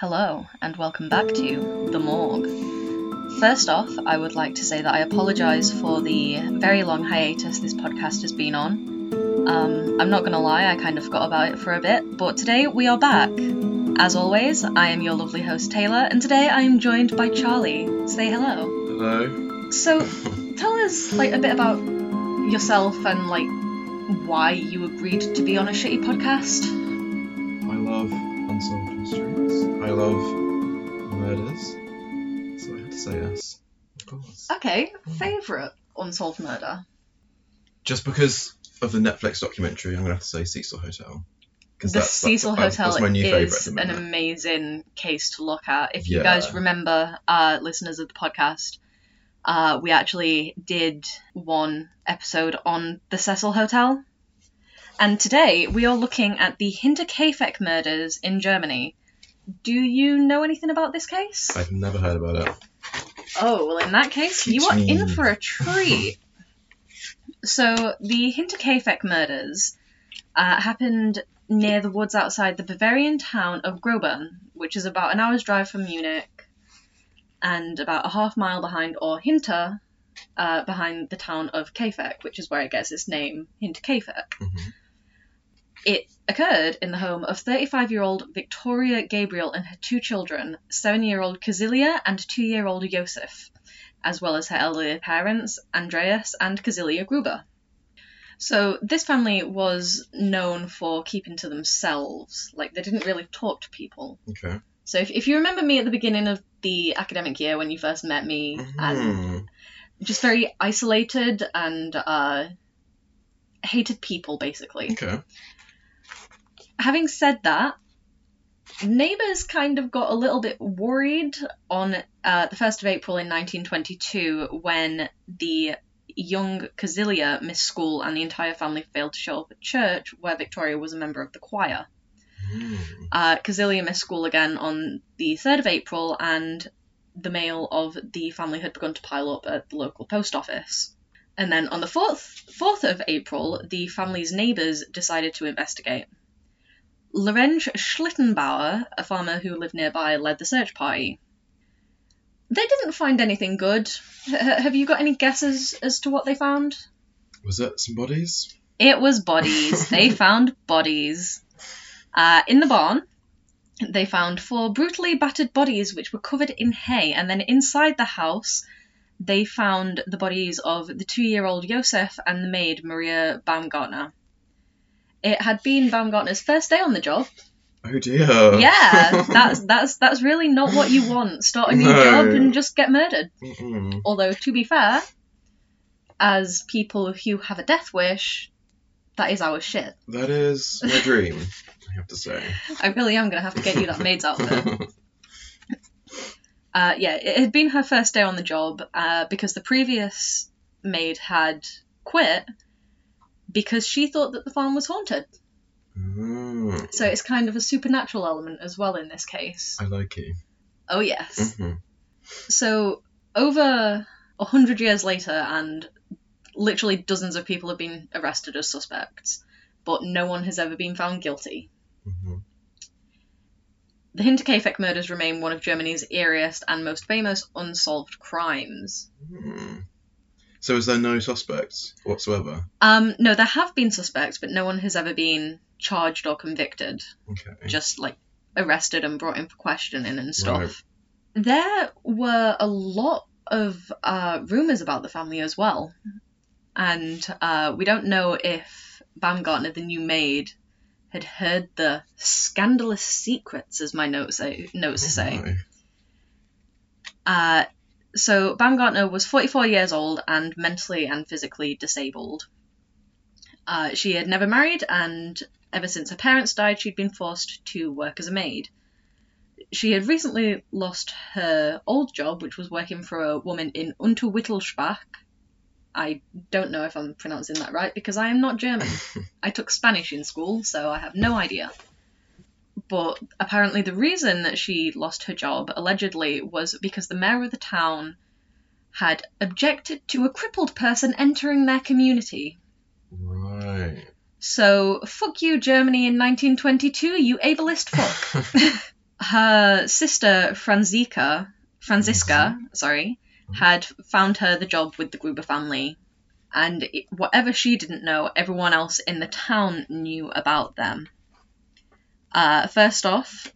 Hello, and welcome back to The Morgue. First off, I would like to say that I apologise for the very long hiatus this podcast has been on. Um, I'm not going to lie, I kind of forgot about it for a bit, but today we are back. As always, I am your lovely host Taylor, and today I am joined by Charlie. Say hello. Hello. So, tell us like a bit about yourself and like why you agreed to be on a shitty podcast. Mysteries. I love murders. So I had to say yes. Of course. Okay, favorite unsolved murder. Just because of the Netflix documentary, I'm gonna have to say Cecil Hotel. 'Cause The that's- Cecil that's- Hotel That's my new is at the an amazing case to look at. If you Yeah. guys remember, uh, listeners of the podcast, uh, we actually did one episode on the Cecil Hotel. And today we are looking at the Hinterkaifeck murders in Germany. Do you know anything about this case? I've never heard about it. Oh, well, in that case, you are in for a treat. so, the Hinterkaifeck murders uh, happened near the woods outside the Bavarian town of Grobern, which is about an hour's drive from Munich and about a half mile behind, or Hinter, uh, behind the town of Kaifeck, which is where it gets its name, Hinterkaifeck. Mhm. It occurred in the home of 35 year old Victoria Gabriel and her two children, 7 year old Kazilia and 2 year old Josef, as well as her elderly parents, Andreas and Kazilia Gruber. So, this family was known for keeping to themselves. Like, they didn't really talk to people. Okay. So, if, if you remember me at the beginning of the academic year when you first met me, and Mhm. just very isolated and uh, hated people, basically Okay. Having said that, neighbours kind of got a little bit worried on uh, the 1st of April in 1922 when the young Kazilia missed school and the entire family failed to show up at church where Victoria was a member of the choir. Mm. Uh, Kazilia missed school again on the 3rd of April and the mail of the family had begun to pile up at the local post office. And then on the 4th, 4th of April, the family's neighbours decided to investigate. Lorenz Schlittenbauer, a farmer who lived nearby, led the search party. They didn't find anything good. H- have you got any guesses as to what they found? Was it some bodies? It was bodies. they found bodies. Uh, in the barn, they found four brutally battered bodies which were covered in hay, and then inside the house, they found the bodies of the two year old Josef and the maid Maria Baumgartner. It had been Baumgartner's first day on the job. Oh dear. Yeah, that's that's that's really not what you want. Start a new No. job and just get murdered. Mm-mm. Although to be fair, as people who have a death wish, that is our shit. That is my dream. I have to say. I really am going to have to get you that maid's outfit. Uh, yeah, it had been her first day on the job uh, because the previous maid had quit because she thought that the farm was haunted. Mm. So it's kind of a supernatural element as well in this case. I like it. Oh, yes. hmm So, over a hundred years later, and literally dozens of people have been arrested as suspects, but no one has ever been found guilty. hmm The Hinterkaifeck murders remain one of Germany's eeriest and most famous unsolved crimes. Hmm. So is there no suspects whatsoever? Um, no, there have been suspects, but no one has ever been charged or convicted. Okay. Just like arrested and brought in for questioning and stuff. Right. There were a lot of uh, rumors about the family as well, and uh, we don't know if Baumgartner, the new maid, had heard the scandalous secrets, as my notes say. Notes say. No. Uh, so Baumgartner was 44 years old and mentally and physically disabled. Uh, she had never married, and ever since her parents died, she'd been forced to work as a maid. She had recently lost her old job, which was working for a woman in Unterwittelsbach. I don't know if I'm pronouncing that right because I am not German. I took Spanish in school, so I have no idea. But apparently, the reason that she lost her job, allegedly, was because the mayor of the town had objected to a crippled person entering their community. Right. So, fuck you, Germany in 1922, you ableist fuck. her sister Franziska, Franziska, mm-hmm. sorry, had found her the job with the Gruber family, and whatever she didn't know, everyone else in the town knew about them. Uh, first off,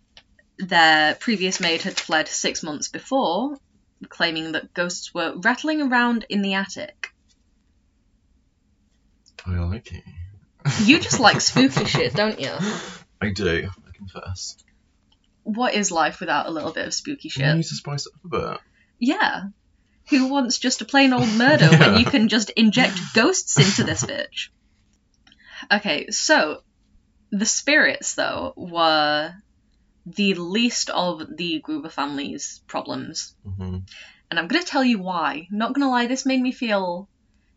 their previous maid had fled six months before, claiming that ghosts were rattling around in the attic. I like it. You just like spooky shit, don't you? I do, I confess. What is life without a little bit of spooky shit? You need to spice it up a bit. Yeah. Who wants just a plain old murder when you can just inject ghosts into this bitch? Okay, so the spirits, though, were the least of the Gruber family's problems. hmm And I'm going to tell you why. Not going to lie, this made me feel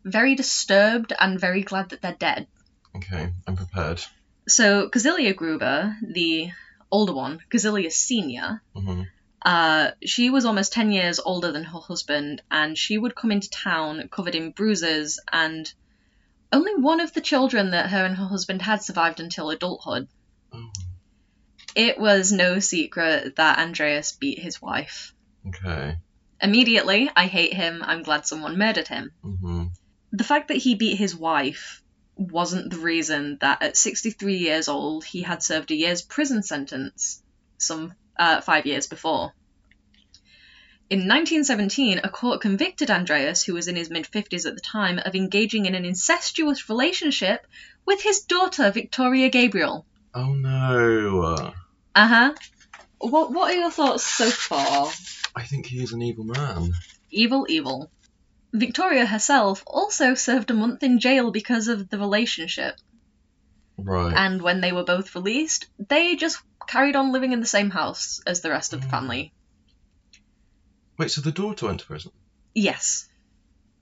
very disturbed and very glad that they're dead. Okay, I'm prepared. So, Cazilia Gruber, the older one, Cazilia Senior, hmm uh, she was almost 10 years older than her husband, and she would come into town covered in bruises, and only one of the children that her and her husband had survived until adulthood. Oh, It was no secret that Andreas beat his wife. okay. Immediately, I hate him, I'm glad someone murdered him. hmm The fact that he beat his wife wasn't the reason that at 63 years old he had served a year's prison sentence some uh, five years before. In 1917, a court convicted Andreas, who was in his mid 50s at the time, of engaging in an incestuous relationship with his daughter, Victoria Gabriel. Oh no. Uh huh. What, what are your thoughts so far? I think he is an evil man. Evil, evil. Victoria herself also served a month in jail because of the relationship. Right. and when they were both released, they just carried on living in the same house as the rest of the Mm. family. Wait, so the daughter went to prison? Yes,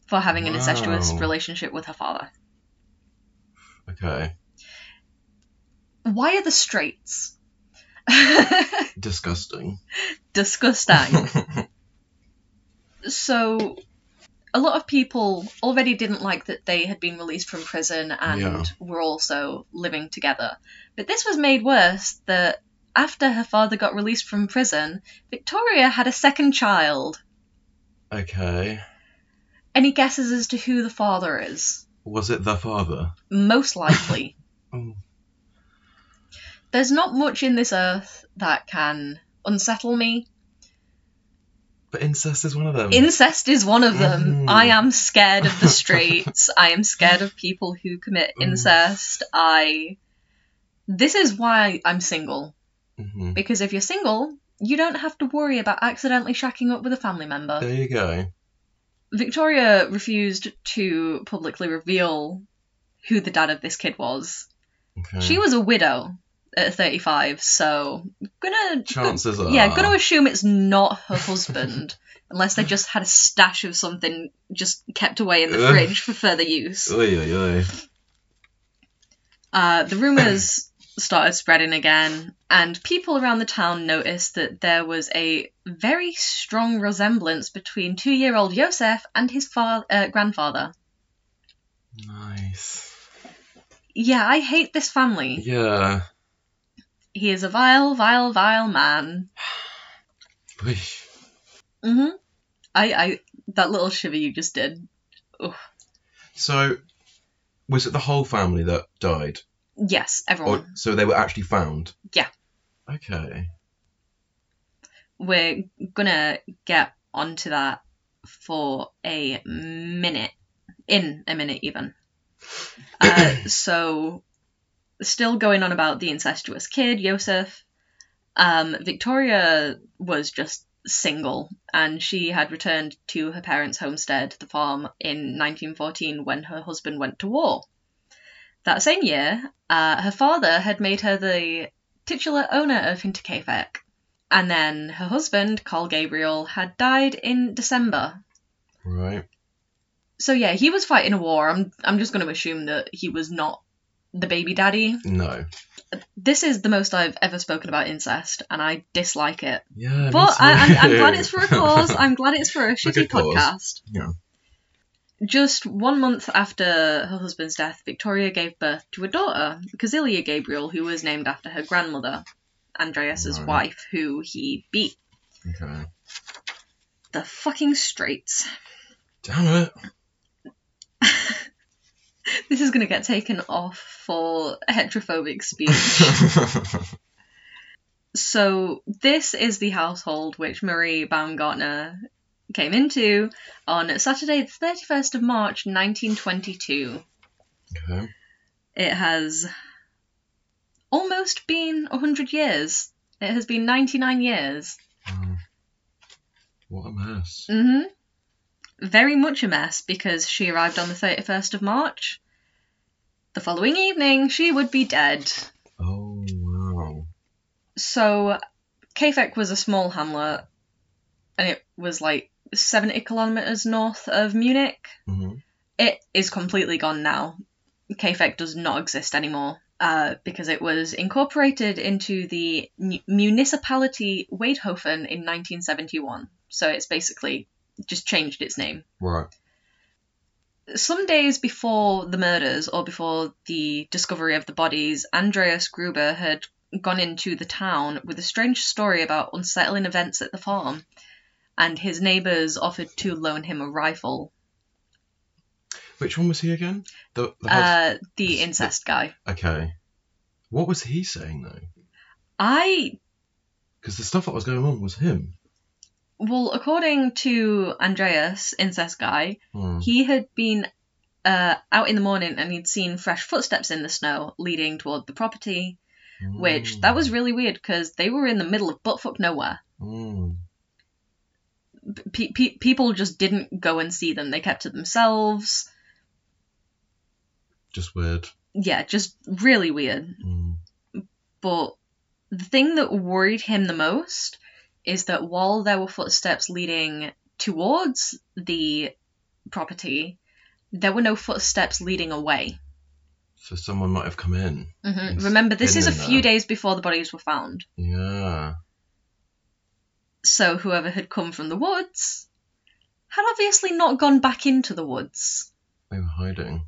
for having an incestuous Wow. relationship with her father. Okay. Why are the straights? Disgusting. Disgusting. so, a lot of people already didn't like that they had been released from prison and Yeah. were also living together. But this was made worse that after her father got released from prison, Victoria had a second child. okay. Any guesses as to who the father is? Was it the father? Most likely. Oh. There's not much in this earth that can unsettle me. But incest is one of them. Incest is one of them. Mm. I am scared of the streets. I am scared of people who commit Mm. incest. I. This is why I'm single. Hmm Because if you're single, you don't have to worry about accidentally shacking up with a family member. There you go. Victoria refused to publicly reveal who the dad of this kid was. Okay. She was a widow at 35, so gonna Chances are. yeah, gonna assume it's not her husband, unless they just had a stash of something just kept away in the fridge for further use. Oy, oy, oy. Uh, the rumors started spreading again, and people around the town noticed that there was a very strong resemblance between two-year-old Josef and his fa- uh, grandfather. Nice. Yeah, I hate this family. Yeah. He is a vile, vile, vile man. Hmm I, I, that little shiver you just did. So, was it the whole family that died? Yes, Or, everyone. so they were actually found? Yeah. Okay. We're gonna get onto that for a minute. In a minute, even. Uh, so, still going on about the incestuous kid, Joseph. Um, Victoria was just single, and she had returned to her parents' homestead, the farm, in 1914 when her husband went to war. That same year, uh, her father had made her the titular owner of Hinterkaifeck. And then her husband, Carl Gabriel, had died in December. Right. So yeah, he was fighting a war. I'm I'm just going to assume that he was not the baby daddy. No. This is the most I've ever spoken about incest, and I dislike it. Yeah. But I, I'm, I'm glad it's for a cause. I'm glad it's for a shitty podcast. Yeah. Just one month after her husband's death, Victoria gave birth to a daughter, Cazilia Gabriel, who was named after her grandmother. Andreas's Right. wife, who he beat. Okay. The fucking straights. Damn it. This is gonna get taken off for heterophobic speech. so this is the household which Marie Baumgartner came into on Saturday, the 31st of March, 1922. okay. It has almost been 100 years. It has been 99 years. Wow. What a mess. hmm Very much a mess because she arrived on the 31st of March. The following evening, she would be dead. Oh wow. So, Kaifeck was a small hamlet, and it was like 70 kilometres north of Munich. hmm It is completely gone now. Kaifeck does not exist anymore uh, because it was incorporated into the mu- municipality Waidhofen in 1971. So it's basically just changed its name. Right. Some days before the murders or before the discovery of the bodies, Andreas Gruber had gone into the town with a strange story about unsettling events at the farm, and his neighbours offered to loan him a rifle. Which one was he again? The, the Uh, the incest guy. Okay. What was he saying though? I Because the stuff that was going on was him. well, according to Andreas, incest guy, Hmm. he had been uh, out in the morning and he'd seen fresh footsteps in the snow leading toward the property. Which that was really weird because they were in the middle of buttfuck nowhere. Mm. Pe- pe- people just didn't go and see them; they kept to themselves. Just weird. Yeah, just really weird. Mm. But the thing that worried him the most is that while there were footsteps leading towards the property, there were no footsteps leading away. So someone might have come in. hmm Remember, this is a few there. days before the bodies were found. Yeah. So whoever had come from the woods had obviously not gone back into the woods. They were hiding.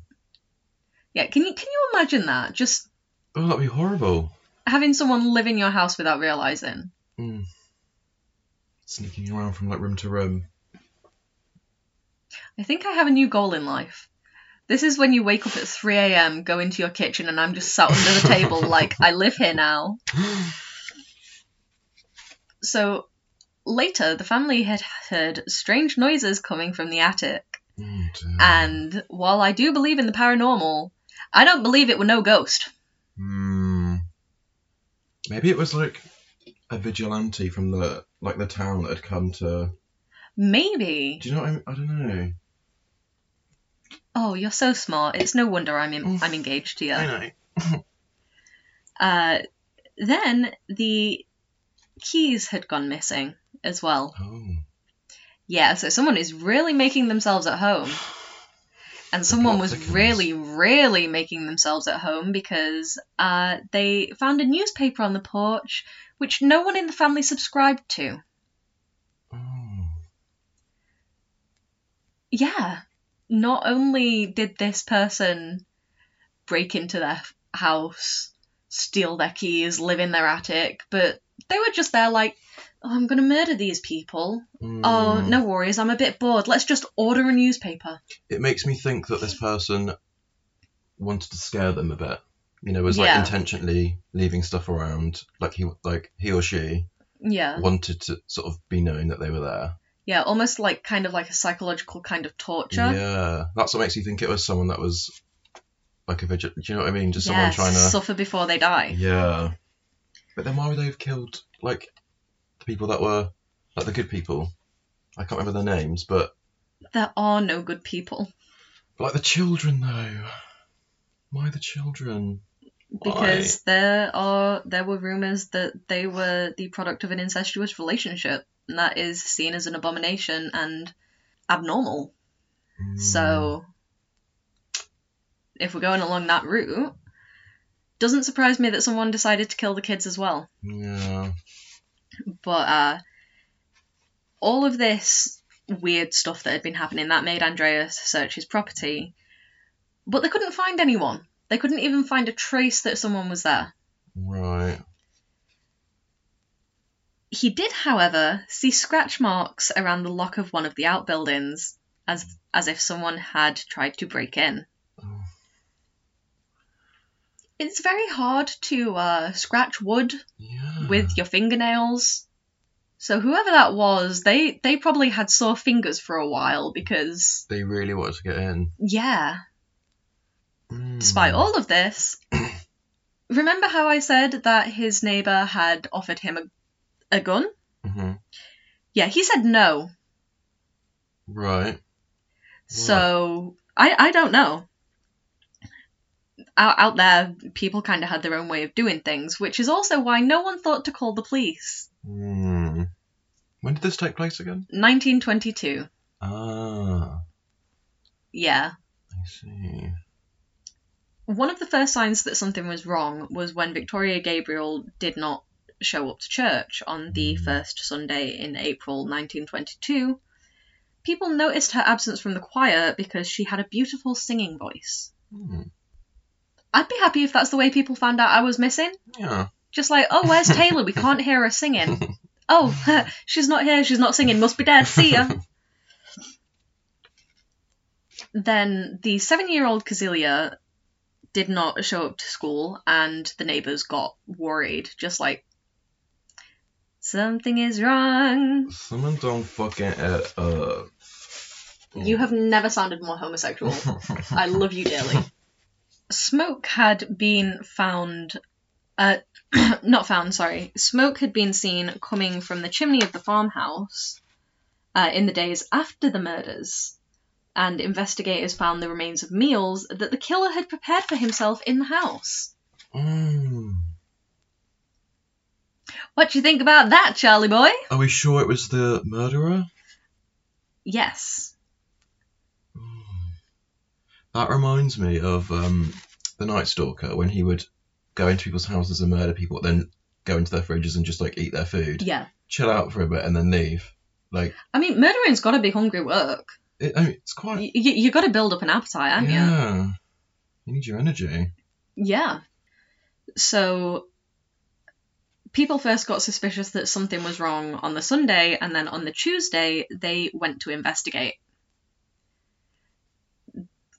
Yeah, can you can you imagine that? Just Oh, that'd be horrible. having someone live in your house without realizing. Mm. Sneaking around from like room to room. I think I have a new goal in life. This is when you wake up at 3 a.m., go into your kitchen, and I'm just sat under the table like I live here now. So later, the family had heard strange noises coming from the attic. Oh. And while I do believe in the paranormal, I don't believe it were no ghost. Hmm. Maybe it was like a vigilante from the like the town that had come to. Maybe. Do you know what I mean? I don't know. Oh, you're so smart. It's no wonder I'm in. I'm engaged to you. I know. Uh, then the keys had gone missing as well. Oh. Yeah, so someone is really making themselves at home. And someone was thickens. really, really making themselves at home because uh, they found a newspaper on the porch which no one in the family subscribed to. Oh. Yeah, not only did this person break into their house, steal their keys, live in their attic, but they were just there like, oh, I'm going to murder these people. Oh, Hmm. no worries, I'm a bit bored. Let's just order a newspaper. It makes me think that this person wanted to scare them a bit. You know, was like Yeah. intentionally leaving stuff around, like he like he or she Yeah. wanted to sort of be knowing that they were there. Yeah, almost like kind of like a psychological kind of torture. Yeah, that's what makes you think it was someone that was like a vigil. Do you know what I mean? Just someone Yes, trying to. suffer before they die. Yeah, but then why would they have killed like people that were like the good people? I can't remember their names, but There are no good people like the children though. Why the children? because there are there were rumors that they were the product of an incestuous relationship, and that is seen as an abomination and abnormal. Hmm. So, if we're going along that route, doesn't surprise me that someone decided to kill the kids as well. Yeah. But uh, all of this weird stuff that had been happening that made Andreas search his property, but they couldn't find anyone. They couldn't even find a trace that someone was there. Right. He did, however, see scratch marks around the lock of one of the outbuildings, as as if someone had tried to break in. It's very hard to uh, scratch wood Yeah. with your fingernails. So whoever that was, they they probably had sore fingers for a while because They really wanted to get in. yeah, Mm. despite all of this, remember how I said that his neighbor had offered him a, a gun? hmm Yeah, he said no. Right. So I I don't know. Out out there, people kind of had their own way of doing things, which is also why no one thought to call the police. Hmm. When did this take place again? 1922. Ah, Yeah. I see. One of the first signs that something was wrong was when Victoria Gabriel did not show up to church on the Mm. first Sunday in April 1922. People noticed her absence from the choir because she had a beautiful singing voice. Hmm. I'd be happy if that's the way people found out I was missing. Yeah. Just like, oh, where's Taylor? We can't hear her singing. Oh, she's not here. She's not singing. Must be dead. See ya. then the seven-year-old Casilia did not show up to school, and the neighbors got worried. Just like something is wrong. Someone don't fucking it up. You have never sounded more homosexual. I love you dearly. Smoke had been found, uh, not found, sorry. Smoke had been seen coming from the chimney of the farmhouse uh, in the days after the murders, and investigators found the remains of meals that the killer had prepared for himself in the house. Mm. What do you think about that, Charlie boy? Are we sure it was the murderer? Yes. That reminds me of um, the Night Stalker when he would go into people's houses and murder people, then go into their fridges and just like eat their food, Yeah. chill out for a bit, and then leave. Like, I mean, murdering's got to be hungry work. it, I mean, it's quite. Y- you got to build up an appetite, haven't you? yeah. You need your energy. Yeah. So people first got suspicious that something was wrong on the Sunday, and then on the Tuesday, they went to investigate.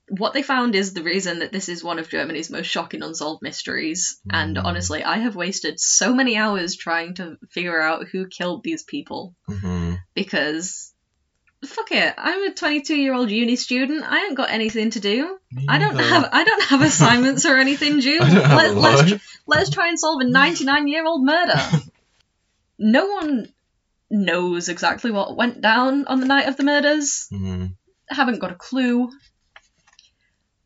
What they found is the reason that this is one of Germany's most shocking unsolved mysteries. And Mm. honestly, I have wasted so many hours trying to figure out who killed these people hmm because fuck it, I'm a 22 year old uni student. I ain't got anything to do. I don't have I don't have assignments or anything due. I don't have Let, let's let's try and solve a 99 year old murder. no one knows exactly what went down on the night of the murders. Mhm. Haven't got a clue.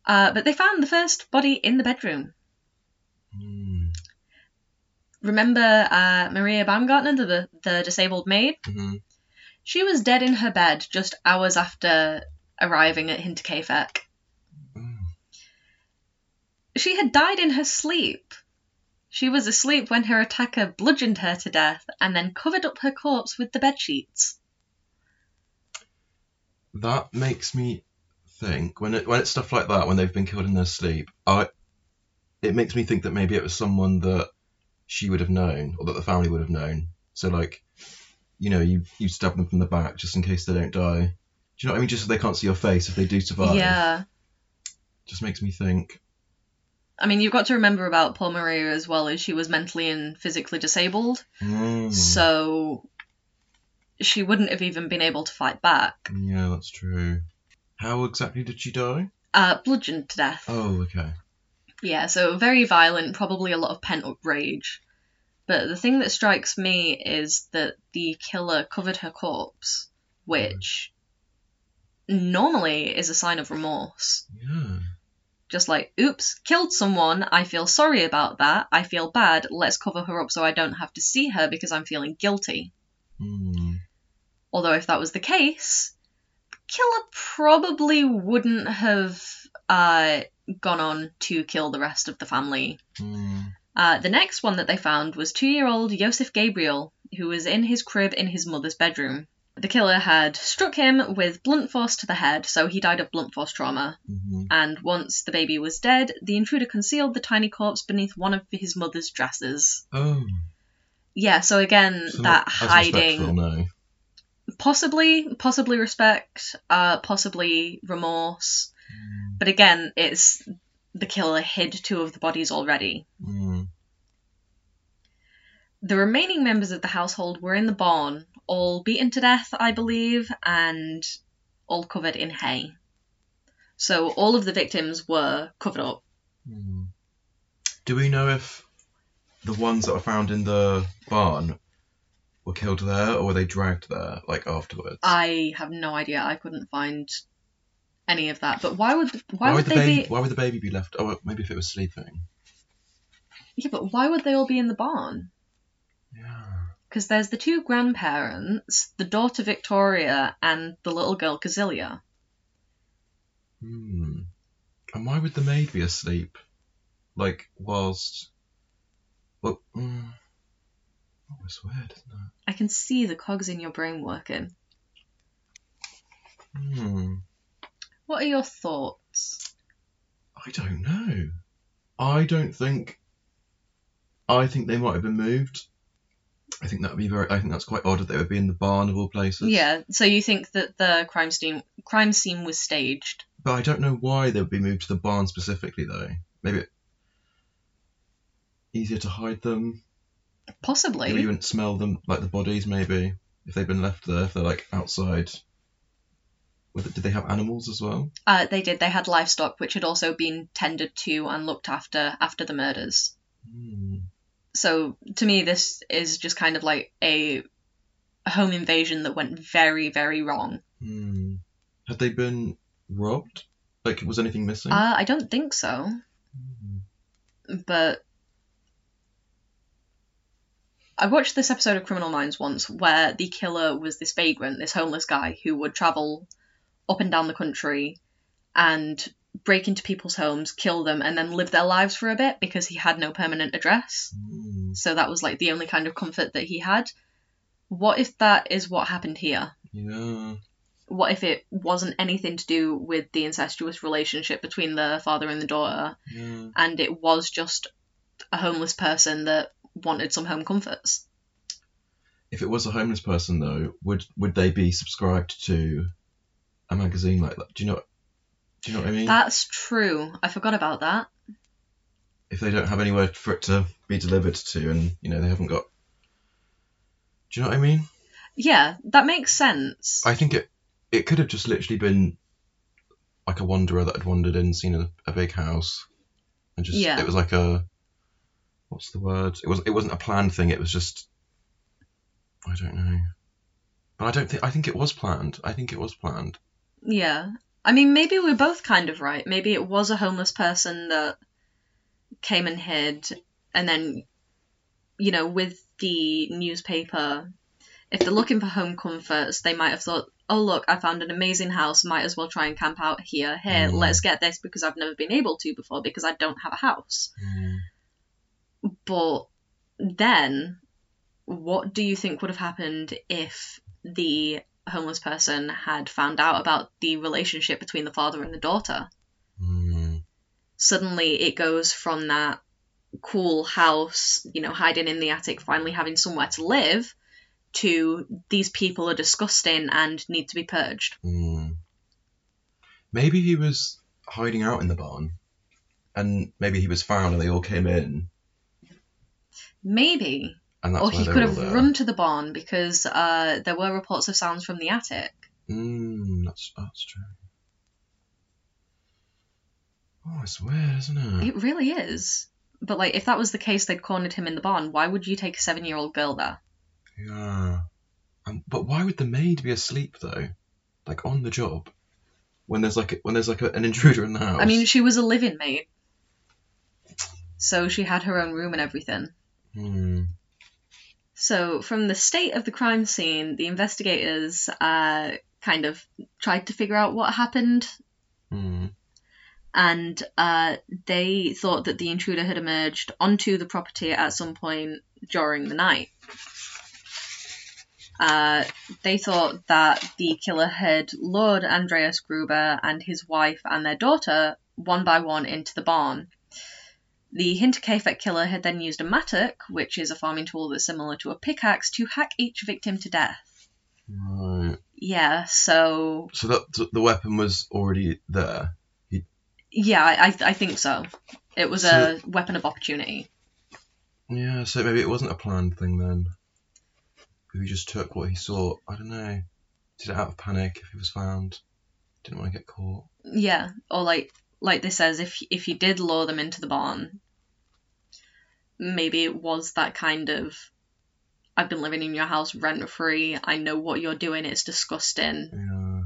Uh, but they found the first body in the bedroom. Mm. Remember uh, Maria Baumgartner, the, the disabled maid? Mhm. She was dead in her bed just hours after arriving at Hinterkaifeck. Mm. She had died in her sleep. She was asleep when her attacker bludgeoned her to death and then covered up her corpse with the bed sheets. That makes me think when it when it's stuff like that when they've been killed in their sleep. I it makes me think that maybe it was someone that she would have known or that the family would have known. So like, you know, you you stab them from the back just in case they don't die. Do you know what I mean? Just so they can't see your face if they do survive. Yeah. Just makes me think. I mean, you've got to remember about Paul Maria as well as she was mentally and physically disabled, Mm, so she wouldn't have even been able to fight back. yeah, that's true. How exactly did she die? Uh, bludgeoned to death. Oh, okay. Yeah, so very violent, probably a lot of pent up rage. But the thing that strikes me is that the killer covered her corpse, which normally is a sign of remorse. Yeah. Just like, oops, killed someone, I feel sorry about that, I feel bad, let's cover her up so I don't have to see her because I'm feeling guilty. Mm, Although, if that was the case, killer probably wouldn't have uh, gone on to kill the rest of the family mm, Uh, the next one that they found was two year old Josef Gabriel, who was in his crib in his mother's bedroom. The killer had struck him with blunt force to the head, so he died of blunt force trauma. mhm. And once the baby was dead, the intruder concealed the tiny corpse beneath one of his mother's dresses. Oh. Yeah, so again, So that hiding, no. Possibly, possibly respect, uh, possibly remorse. But again, it's the killer hid two of the bodies already. Mm. The remaining members of the household were in the barn, all beaten to death, I believe, and all covered in hay. So all of the victims were covered up. Mm. Do we know if the ones that were found in the barn were killed there or were they dragged there like afterwards? I have no idea. I couldn't find any of that. But why would why, would, the they baby? be? Why would the baby be left? Oh, well, maybe if it was sleeping. Yeah, but why would they all be in the barn? Yeah. Because there's the two grandparents, the daughter Victoria, and the little girl Cazilia. Hmm. And why would the maid be asleep? Like whilst. Well. Mm. Oh, it's weird, isn't it? I can see the cogs in your brain working. Hmm. What are your thoughts? I don't know. I don't think. I think they might have been moved. I think that would be very. I think that's quite odd that they would be in the barn of all places. Yeah, so you think that the crime scene crime scene was staged? But I don't know why they would be moved to the barn specifically, though. Maybe it, easier to hide them. Possibly. Maybe you wouldn't smell them like the bodies. Maybe if they've been left there, if they're like outside. With it, did they have animals as well? Uh, they did. They had livestock, which had also been tended to and looked after after the murders. Hmm. So to me, this is just kind of like a home invasion that went very, very wrong. Hmm. Had they been robbed? Like, was anything missing? Uh, I don't think so, Hmm. but I watched this episode of Criminal Minds once where the killer was this vagrant, this homeless guy who would travel up and down the country and break into people's homes, kill them, and then live their lives for a bit because he had no permanent address. Hmm. So that was like the only kind of comfort that he had. What if that is what happened here? Yeah. What if it wasn't anything to do with the incestuous relationship between the father and the daughter, Yeah. and it was just a homeless person that wanted some home comforts? If it was a homeless person, though, would would they be subscribed to a magazine like that? Do you know? Do you know what I mean? That's true. I forgot about that. if they don't have anywhere for it to be delivered to, and you know they haven't got. Do you know what I mean? Yeah, that makes sense. I think it it could have just literally been like a wanderer that had wandered in, seen a, a big house, and just Yeah. it was like a what's the word? It was it wasn't a planned thing. It was just I don't know, but I don't think I think it was planned. I think it was planned. Yeah. I mean, maybe we're both kind of right. Maybe it was a homeless person that came and hid, and then, you know, with the newspaper, if they're looking for home comforts, they might have thought, oh, look, I found an amazing house, might as well try and camp out here. Here, Mm. let's get this because I've never been able to before because I don't have a house. But then, what do you think would have happened if the homeless person had found out about the relationship between the father and the daughter? Hmm. Suddenly, it goes from that cool house, you know, hiding in the attic, finally having somewhere to live, to these people are disgusting and need to be purged. Hmm. Maybe he was hiding out in the barn, and maybe he was found, and they all came in, Maybe. and that's or he could have run to the barn because uh, there were reports of sounds from the attic. Mm, that's that's true. Oh, it's weird, isn't it? It really is. But like, if that was the case, they'd cornered him in the barn. Why would you take a seven-year-old girl there? Yeah. Um, but why would the maid be asleep though? Like on the job, when there's like a, when there's like a, an intruder in the house. I mean, she was a living maid, so she had her own room and everything. Hmm. So, from the state of the crime scene, the investigators uh, kind of tried to figure out what happened, Hmm. and uh, they thought that the intruder had emerged onto the property at some point during the night. Uh, they thought that the killer had lured Andreas Gruber and his wife and their daughter one by one into the barn. The Hinterkaifeck killer had then used a mattock, which is a farming tool that's similar to a pickaxe, to hack each victim to death. Right. Yeah, so So that the weapon was already there. yeah, I, I I think so. It was a weapon of opportunity. Yeah. So maybe it wasn't a planned thing then. If he just took what he saw, I don't know. Did it out of panic if he was found. Didn't want to get caught. Yeah, or like like this says, if if you did lure them into the barn, maybe it was that kind of. I've been living in your house rent free. I know what you're doing. It's disgusting. Yeah.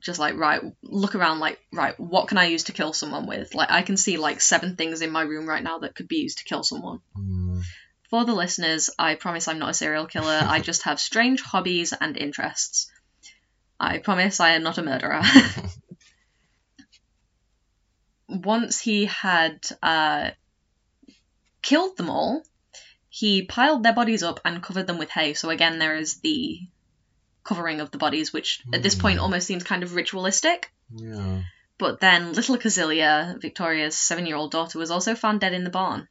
Just like right, look around. Like right, what can I use to kill someone with? Like I can see like seven things in my room right now that could be used to kill someone. Mm. For the listeners, I promise I'm not a serial killer. I just have strange hobbies and interests. I promise I am not a murderer. Once he had uh, killed them all, he piled their bodies up and covered them with hay. So again, there is the covering of the bodies, which at this point Hmm. almost seems kind of ritualistic. Yeah. But then little Casilia, Victoria's seven year old daughter, was also found dead in the barn.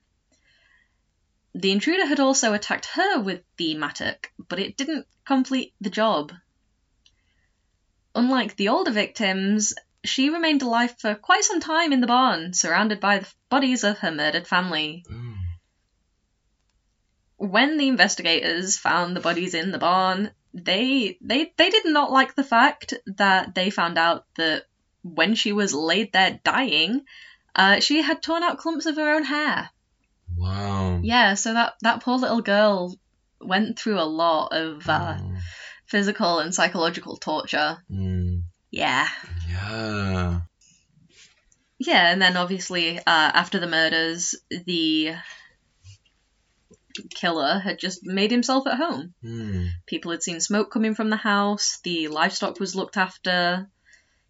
The intruder had also attacked her with the mattock, but it didn't complete the job. Unlike the older victims, she remained alive for quite some time in the barn, surrounded by the bodies of her murdered family. Ooh. When the investigators found the bodies in the barn, they they they did not like the fact that they found out that when she was laid there dying, uh, she had torn out clumps of her own hair. Wow. Yeah, so that that poor little girl went through a lot of uh, Mm. physical and psychological torture. Mm. Yeah. Yeah. Yeah, and then obviously uh, after the murders, the killer had just made himself at home. Mm. People had seen smoke coming from the house, the livestock was looked after,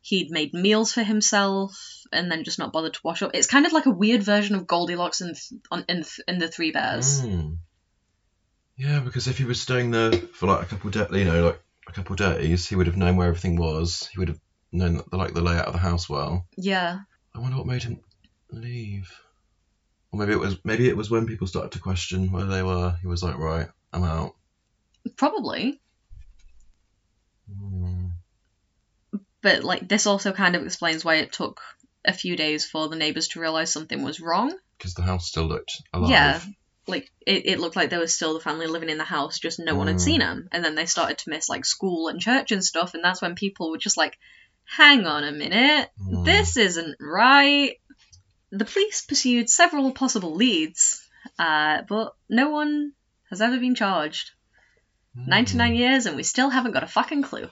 he'd made meals for himself, and then just not bothered to wash up. It's kind of like a weird version of Goldilocks in, on, in, in the Three Bears. Mm. Yeah, because if he was staying there for like a couple of days, you know, like a couple days, he would have known where everything was. He would have known the, like the layout of the house well. Yeah. I wonder what made him leave. Or maybe it was maybe it was when people started to question where they were. He was like, right, I'm out. Probably. Mm. But like this also kind of explains why it took a few days for the neighbors to realize something was wrong. Because the house still looked alive. Yeah. Like it, it looked like there was still the family living in the house, just no one had Mm. seen them. And then they started to miss like school and church and stuff, and that's when people were just like, "Hang on a minute, Mm. this isn't right." The police pursued several possible leads, uh, but no one has ever been charged. Mm. 99 years and we still haven't got a fucking clue.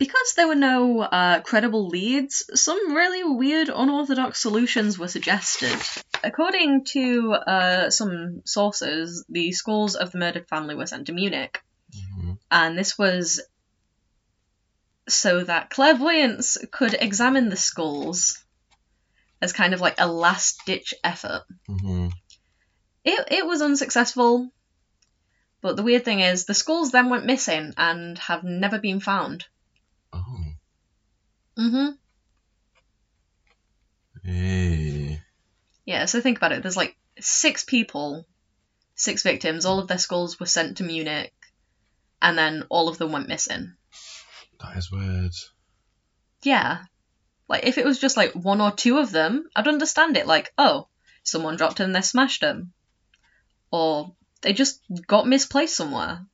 Because there were no uh, credible leads, some really weird, unorthodox solutions were suggested. According to uh, some sources, the skulls of the murdered family were sent to Munich, Mhm. and this was so that clairvoyants could examine the skulls as kind of like a last ditch effort. Mhm. It, it was unsuccessful, but the weird thing is the skulls then went missing and have never been found. Oh. Mm-hmm. Eh. Yeah, so think about it. There's like six people, six victims. All of their skulls were sent to Munich, and then all of them went missing. That is weird. Yeah. Like, if it was just like one or two of them, I'd understand it. Like, oh, someone dropped them, they smashed them. Or they just got misplaced somewhere.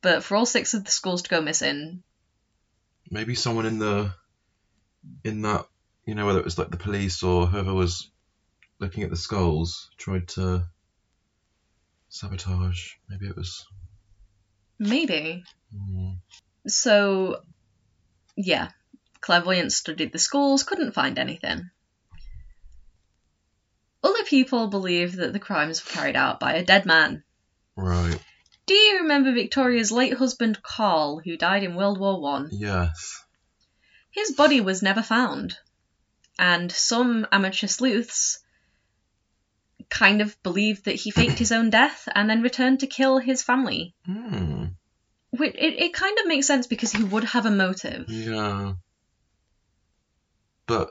But for all six of the skulls to go missing, Maybe someone in the in that you know whether it was like the police or whoever was looking at the skulls tried to sabotage. Maybe it was. maybe. Mm. So, yeah, clairvoyants studied the skulls, couldn't find anything. Other people believe that the crimes were carried out by a dead man. Right. Do you remember Victoria's late husband Carl, who died in World War One? Yes. His body was never found, and some amateur sleuths kind of believed that he faked his own death and then returned to kill his family. Hmm. Which it, it kind of makes sense because he would have a motive. Yeah. But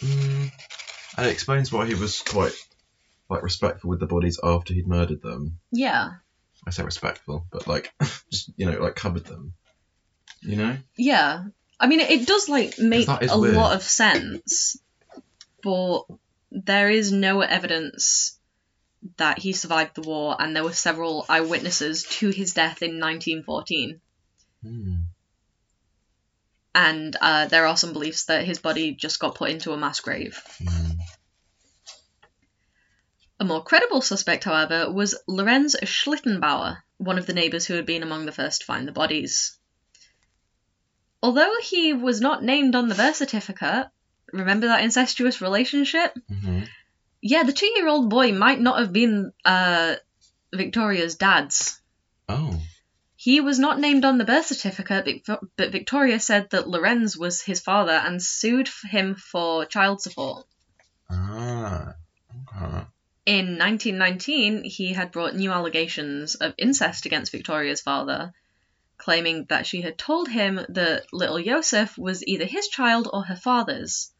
Mm. And it explains why he was quite like respectful with the bodies after he'd murdered them. Yeah. I say respectful, but like just you know, like covered them. You know? Yeah. I mean, it does like make a weird. lot of sense, but there is no evidence that he survived the war, and there were several eyewitnesses to his death in 1914. Hmm. And uh, there are some beliefs that his body just got put into a mass grave. Hmm. A more credible suspect, however, was Lorenz Schlittenbauer, one of the neighbours who had been among the first to find the bodies. Although he was not named on the birth certificate, remember that incestuous relationship? Mhm. Yeah, the two year old boy might not have been uh, Victoria's dad's. Oh. He was not named on the birth certificate, but- but Victoria said that Lorenz was his father and sued him for child support. Ah. Okay. In 1919, he had brought new allegations of incest against Victoria's father, claiming that she had told him that little Josef was either his child or her father's.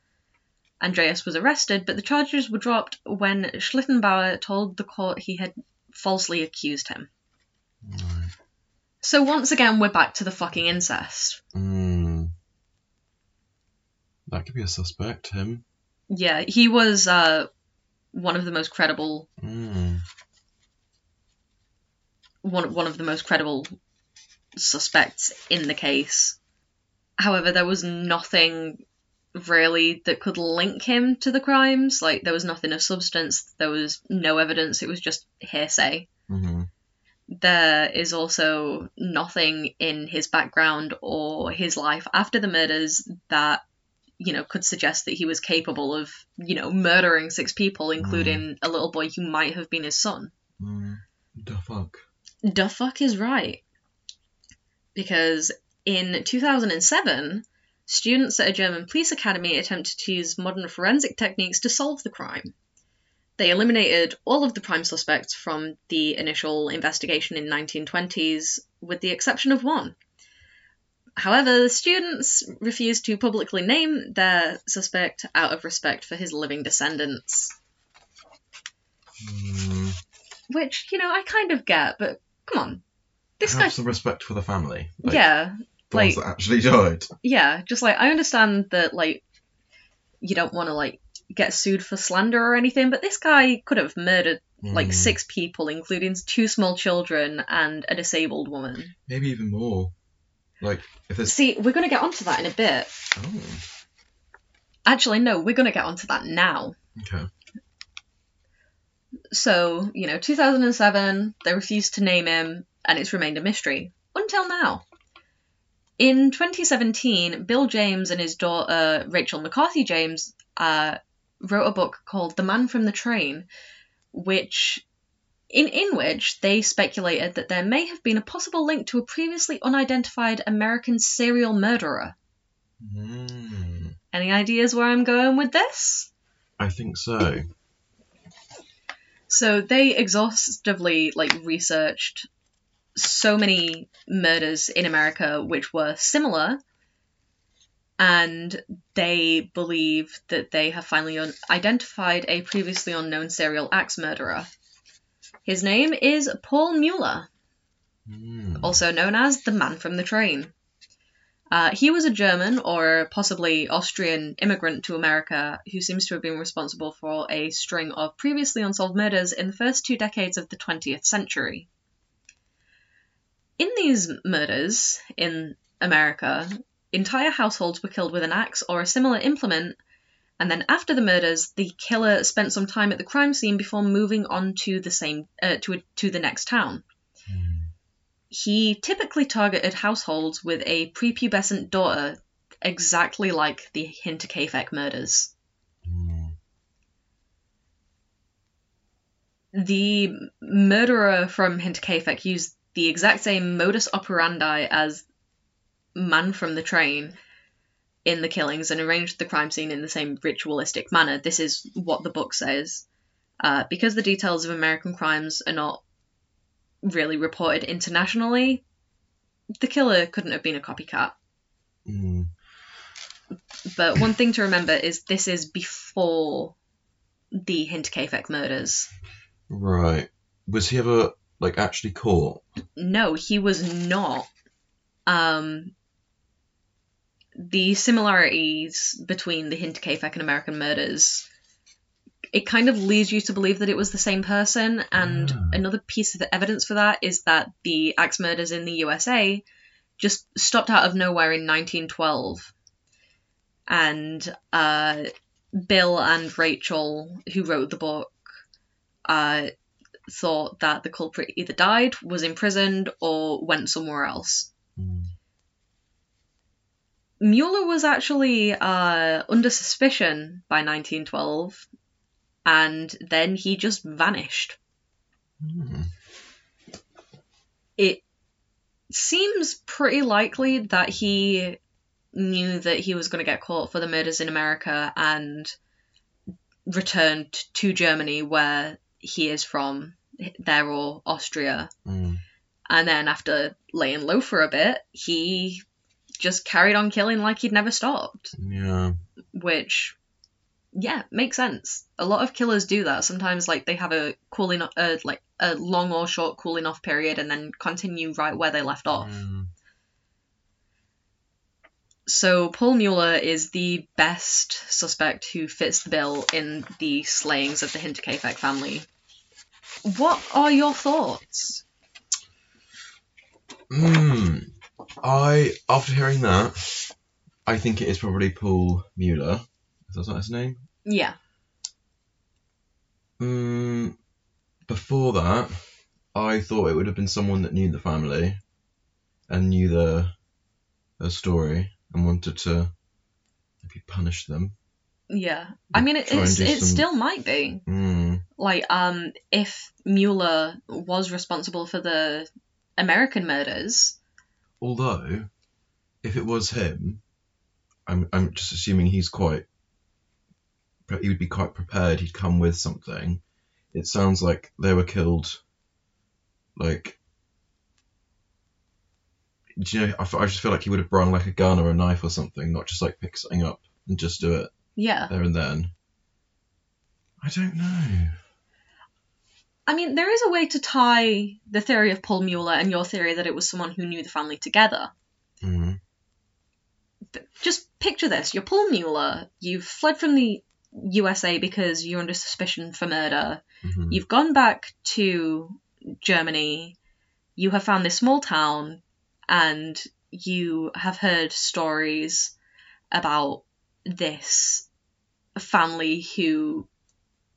Andreas was arrested, but the charges were dropped when Schlittenbauer told the court he had falsely accused him. So once again, we're back to the fucking incest. Hmm. That could be a suspect, him. Yeah, he was uh, one of the most credible Hmm. one one of the most credible suspects in the case. However, there was nothing really that could link him to the crimes. Like there was nothing of substance. There was no evidence. It was just hearsay. hmm There is also nothing in his background or his life after the murders that you know could suggest that he was capable of you know murdering six people, including a little boy who might have been his son. Hmm. The fuck? The fuck is right. Because in 2007, students at a German police academy attempted to use modern forensic techniques to solve the crime. They eliminated all of the prime suspects from the initial investigation in 1920s, with the exception of one. However, the students refused to publicly name their suspect out of respect for his living descendants. Hmm. Which, you know, I kind of get, but come on. This guy Have some respect for the family. Like, yeah, The like- ones that actually died. yeah, just like I understand that like you don't want to like get sued for slander or anything, but this guy could have murdered like Hmm. six people, including two small children and a disabled woman. Maybe even more. Like, if there's. See, we're gonna get onto that in a bit. Oh. Actually, no, we're gonna get onto that now. Okay. So, you know, 2007, they refused to name him, and it's remained a mystery until now. In 2017, Bill James and his daughter Rachel McCarthy James uh, wrote a book called The Man from the Train, which in in which they speculated that there may have been a possible link to a previously unidentified American serial murderer. Hmm. Any ideas where I'm going with this? I think so. So they exhaustively like researched so many murders in America which were similar and they believe that they have finally un- identified a previously unknown serial axe murderer. His name is Paul Mueller, Hmm. also known as the man from the train. Uh, he was a German or possibly Austrian immigrant to America who seems to have been responsible for a string of previously unsolved murders in the first two decades of the 20th century. In these murders in America, entire households were killed with an axe or a similar implement, and then after the murders, the killer spent some time at the crime scene before moving on to the same uh, to a, to the next town Hmm. he typically targeted households with a prepubescent daughter, exactly like the Hinterkaifeck murders. Hmm. The murderer from Hinterkaifeck used the exact same modus operandi as Man from the Train in the killings and arranged the crime scene in the same ritualistic manner. This is what the book says. Uh, because the details of American crimes are not really reported internationally, the killer couldn't have been a copycat. Hmm. But one thing to remember is this is before the Hinterkaifeck murders. Right. Was he ever like actually caught? No, he was not. Um, the similarities between the Hinterkaifeck and American murders, it kind of leads you to believe that it was the same person. And Ah. another piece of evidence for that is that the axe murders in the USA just stopped out of nowhere in 1912. And uh, Bill and Rachel, who wrote the book, uh, thought that the culprit either died, was imprisoned, or went somewhere else. Mm. Mueller was actually uh, under suspicion by 1912, and then he just vanished. Mm. It seems pretty likely that he knew that he was going to get caught for the murders in America and returned to Germany, where he is from, there or Austria. Mm. And then after laying low for a bit, he just carried on killing like he'd never stopped. Yeah. Which, yeah, makes sense. A lot of killers do that. Sometimes, like they have a cooling, uh, like a long or short cooling off period, and then continue right where they left off. Mm. So Paul Mueller is the best suspect who fits the bill in the slayings of the Hinterkaifeck family. What are your thoughts? Mm. I after hearing that, I think it is probably Paul Mueller. Is that his name? Yeah, Mm, before that, I thought it would have been someone that knew the family and knew the their story and wanted to maybe punish them. yeah. I mean, it, it's, it some- still might be. Mm, like um if Mueller was responsible for the American murders, although, if it was him, I'm I'm just assuming he's quite. He would be quite prepared. He'd come with something. It sounds like they were killed. Like. Do you know? I, f- I just feel like he would have brought like a gun or a knife or something, not just like pick something up and just do it yeah. there and then. I don't know. I mean, there is a way to tie the theory of Paul Mueller and your theory that it was someone who knew the family together. Mm, Just picture this: you're Paul Mueller. You've fled from the USA because you're under suspicion for murder. mhm, You've gone back to Germany. You have found this small town, and you have heard stories about this family who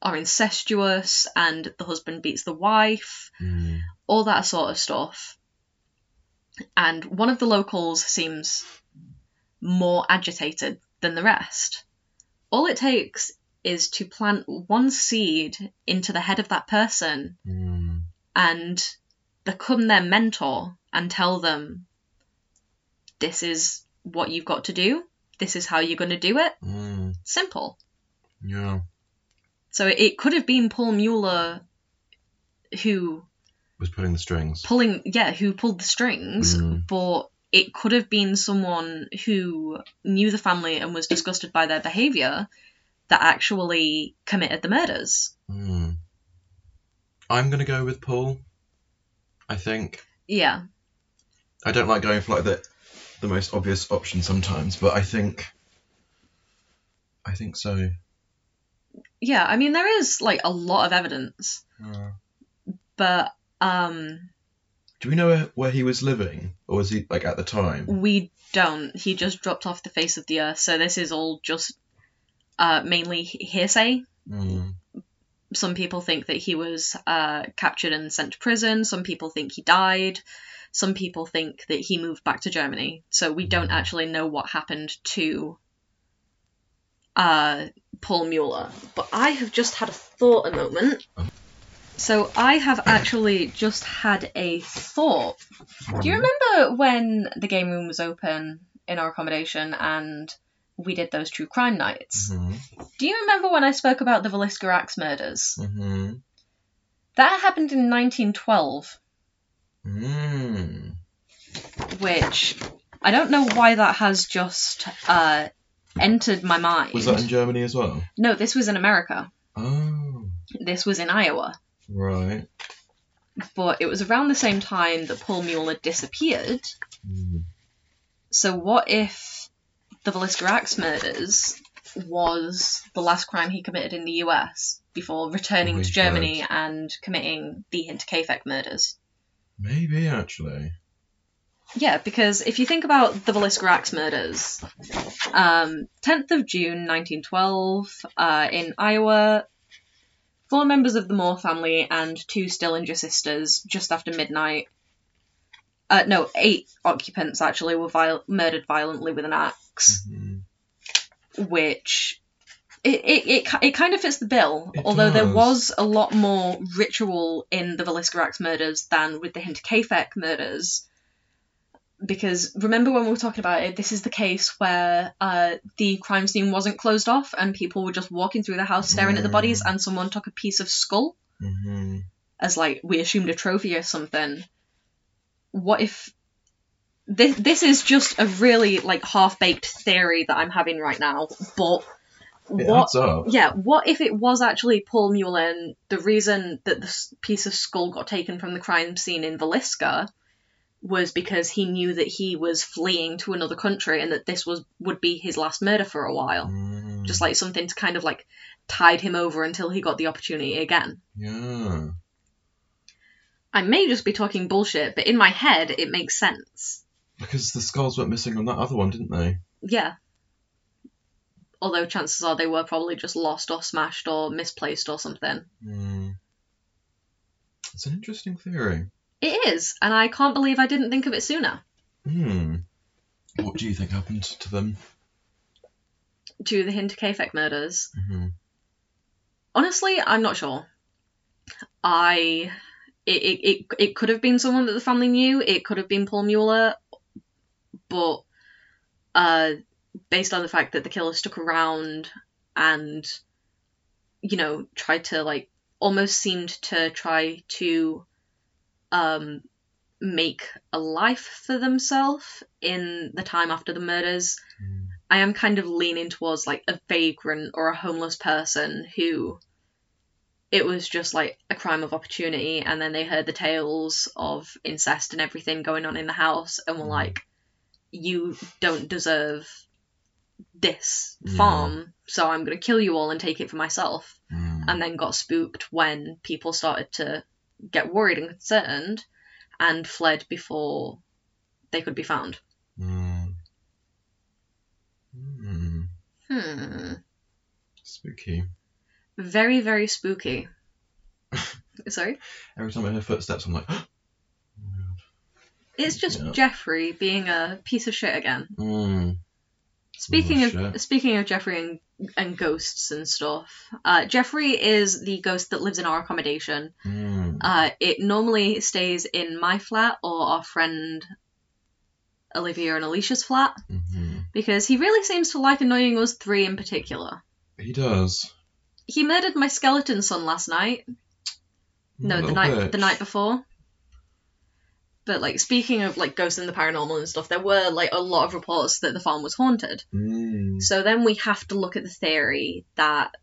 are incestuous and the husband beats the wife, mm, all that sort of stuff. And one of the locals seems more agitated than the rest. All it takes is to plant one seed into the head of that person mm, and become their mentor and tell them this is what you've got to do, this is how you're going to do it. mm, Simple. yeah. So it could have been Paul Mueller who Was pulling the strings. pulling yeah, who pulled the strings, Mm. but it could have been someone who knew the family and was disgusted by their behavior that actually committed the murders. Mm. I'm gonna go with Paul. I think Yeah. I don't like going for like the the most obvious option sometimes, but I think I think so. Yeah, I mean there is like a lot of evidence, but um Do we know where, he was living, or was he like at the time? We don't. He just dropped off the face of the earth, so this is all just uh, mainly hearsay. Mm. Some people think that he was uh, captured and sent to prison. Some people think he died. Some people think that he moved back to Germany. So we don't Mhm. actually know what happened to uh, Paul Mueller. But I have just had a thought a moment. So I have actually just had a thought. Do you remember when the game room was open in our accommodation and we did those true crime nights? hmm Do you remember when I spoke about the Villisca Axe murders? hmm That happened in 1912, Mm. which I don't know why that has just uh, entered my mind. Was that in Germany as well? No, this was in America. Oh, This was in Iowa. right. But it was around the same time that Paul Mueller disappeared. Mm. So what if the Villisca Axe murders was the last crime he committed in the US before returning Oh to Germany and committing the Hinterkaifeck murders? Maybe actually. Yeah, because if you think about the Villisca Axe murders, um, 10th of June 1912 uh, in Iowa, four members of the Moore family and two Stillinger sisters just after midnight. Uh, no, eight occupants actually were viol- murdered violently with an axe, Mhm. which it, it, it, it kind of fits the bill, It although there was a lot more ritual in the Villisca Axe murders than with the Hinterkaifeck murders. Because remember when we were talking about it, this is the case where uh, the crime scene wasn't closed off and people were just walking through the house staring at the bodies, and someone took a piece of skull Mhm. as like we assumed a trophy or something. What if this this is just a really like half baked theory that I'm having right now, but It what yeah, what if it was actually Paul Mueller and the reason that the s- piece of skull got taken from the crime scene in Villisca was because he knew that he was fleeing to another country and that this was would be his last murder for a while. Mm. Just like something to kind of like tide him over until he got the opportunity again. Yeah. I may just be talking bullshit, but in my head it makes sense. Because the skulls went missing on that other one, didn't they? Yeah. Although chances are they were probably just lost or smashed or misplaced or something. Mm. It's an interesting theory. It is, and I can't believe I didn't think of it sooner. Hmm. What do you think happened to them? To the Hinterkaifeck murders. hmm Honestly, I'm not sure. I. It, it, it, it could have been someone that the family knew, it could have been Paul Mueller, but uh, based on the fact that the killer stuck around and, you know, tried to, like, almost seemed to try to um, make a life for themselves in the time after the murders, Mm. I am kind of leaning towards like a vagrant or a homeless person who it was just like a crime of opportunity and then they heard the tales of incest and everything going on in the house and were like you don't deserve this Yeah. farm so i'm going to kill you all and take it for myself Mm. and then got spooked when people started to get worried and concerned and fled before they could be found Mm. Mm. hmm Spooky. very very spooky sorry Every time I hear footsteps, I'm like, It's just Yeah. Jeffrey being a piece of shit again. mm. Speaking Oh, of speaking of Jeffrey and, and ghosts and stuff, uh, Jeffrey is the ghost that lives in our accommodation. Mm. Uh, it normally stays in my flat or our friend Olivia and Alicia's flat hmm because he really seems to like annoying us three in particular. He does. He murdered my skeleton son last night. No, the night bit. the night before. But like speaking of like ghosts and the paranormal and stuff, there were like a lot of reports that the farm was haunted. Mm. So then we have to look at the theory that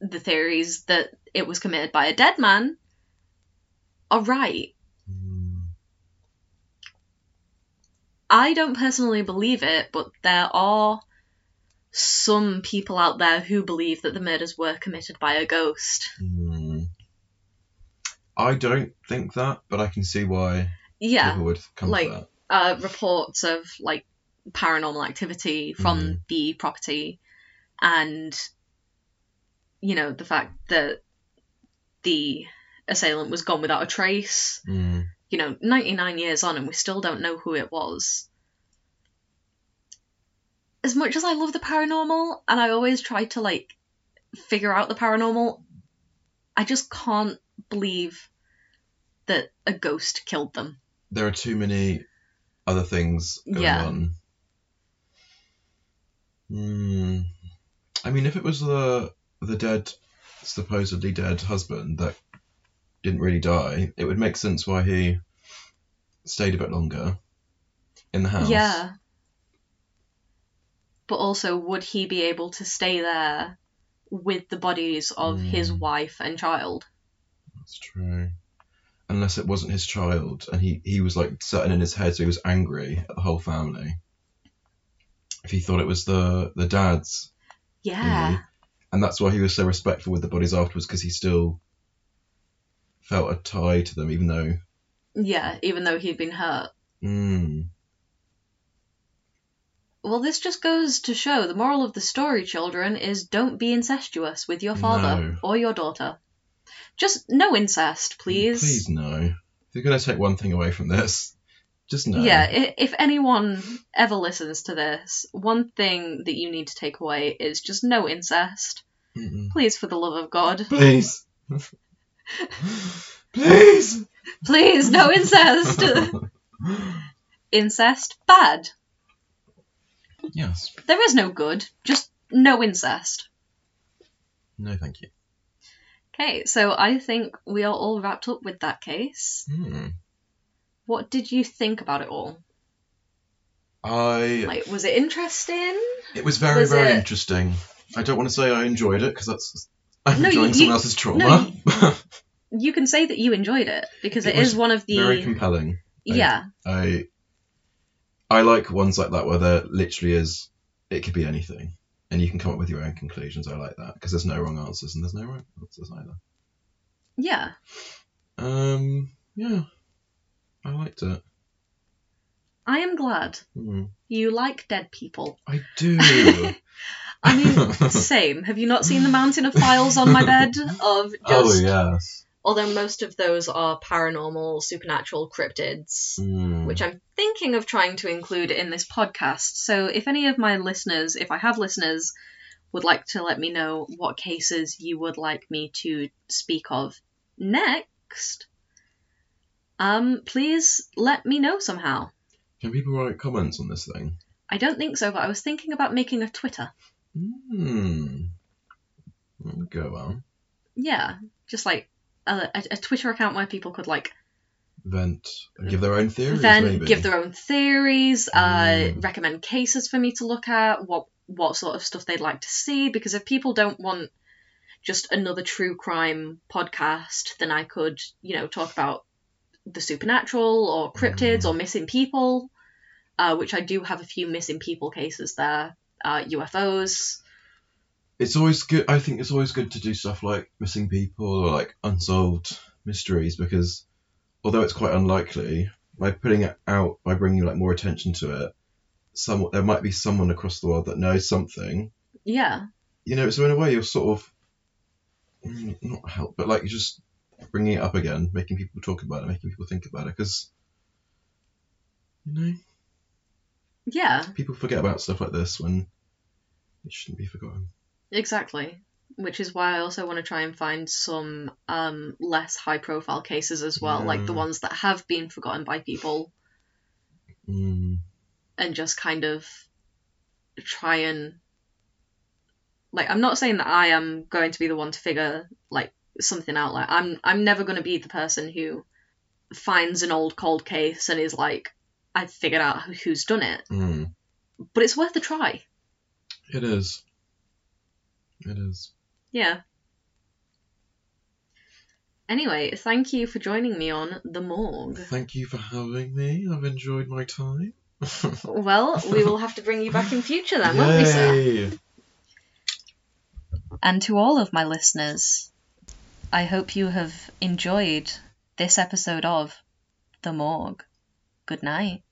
the theories that it was committed by a dead man are right. Mm. I don't personally believe it, but there are some people out there who believe that the murders were committed by a ghost. Mm. I don't think that, but I can see why Yeah, people would come like- to that. uh, reports of like paranormal activity from Mhm. the property, and you know the fact that the assailant was gone without a trace. Mm. You know, 99 years on, and we still don't know who it was. As much as I love the paranormal, and I always try to like figure out the paranormal, I just can't believe that a ghost killed them. There are too many other things going Yeah. on. Hmm. I mean, if it was the the dead, supposedly dead husband that didn't really die, it would make sense why he stayed a bit longer in the house. Yeah. but also would he be able to stay there with the bodies of his Mm. wife and child? That's true. Unless it wasn't his child and he, he was like certain in his head, so he was angry at the whole family. If he thought it was the the dad's, Yeah. and that's why he was so respectful with the bodies afterwards because he still felt a tie to them, even though. Yeah, even though he'd been hurt. Mm, Well, this just goes to show the moral of the story, children, is don't be incestuous with your father No. or your daughter. Just no incest, mm, please. Please no. If you're gonna take one thing away from this, just no. Yeah, if anyone ever listens to this, one thing that you need to take away is just no incest. Mm-mm. Please, for the love of God. Please. Please. Please, no incest! incest, bad. yes. There is no good, just no incest. No, thank you. Okay, so I think we are all wrapped up with that case. Hmm. What did you think about it all? I. Like, was it interesting? It was very, Was very it- interesting. I don't want to say I enjoyed it because that's I'm No, enjoying you- someone else's trauma. You can say that you enjoyed it because It it is one of the very compelling. yeah I I like ones like that where there literally is it could be anything and you can come up with your own conclusions. I like that because there's no wrong answers and there's no right answers either. yeah. Um, yeah, I liked it. I am glad Hmm. you like dead people. I do. I mean, same. Have you not seen the mountain of files on my bed of just? oh yes. Although most of those are paranormal, supernatural cryptids. Hmm. which I'm thinking of trying to include in this podcast. So if any of my listeners, if I have listeners, would like to let me know what cases you would like me to speak of next, um, please let me know somehow. Can people write comments on this thing? I don't think so, but I was thinking about making a Twitter. Hmm. Go on. Yeah, just like a, a, Twitter account where people could like Vent. Give their own theories. then maybe. give their own theories, uh, Mm. recommend cases for me to look at, what what sort of stuff they'd like to see. Because if people don't want just another true crime podcast, then I could, you know, talk about the supernatural or cryptids Mm. or missing people, uh, which I do have a few missing people cases there, uh, UFOs. It's always good. I think it's always good to do stuff like missing people or like unsolved mysteries because although it's quite unlikely, by putting it out, by bringing like more attention to it, some there might be someone across the world that knows something. Yeah, You know, so in a way, you're sort of mm, not help, but like you're just bringing it up again, making people talk about it, making people think about it, because you know yeah, people forget about stuff like this when it shouldn't be forgotten. Exactly. Which is why I also want to try and find some um, less high profile cases as well, like the ones that have been forgotten by people, Mm. and just kind of try and. Like, I'm not saying that I am going to be the one to figure, like, something out. Like, I'm, I'm never going to be the person who finds an old cold case and is like, I've figured out who's done it. Mm. But it's worth a try. It is. It is. Yeah. Anyway, thank you for joining me on The Morgue. Thank you for having me. I've enjoyed my time. Well, we will have to bring you back in future then, won't we, sir? And to all of my listeners, I hope you have enjoyed this episode of The Morgue. Good night.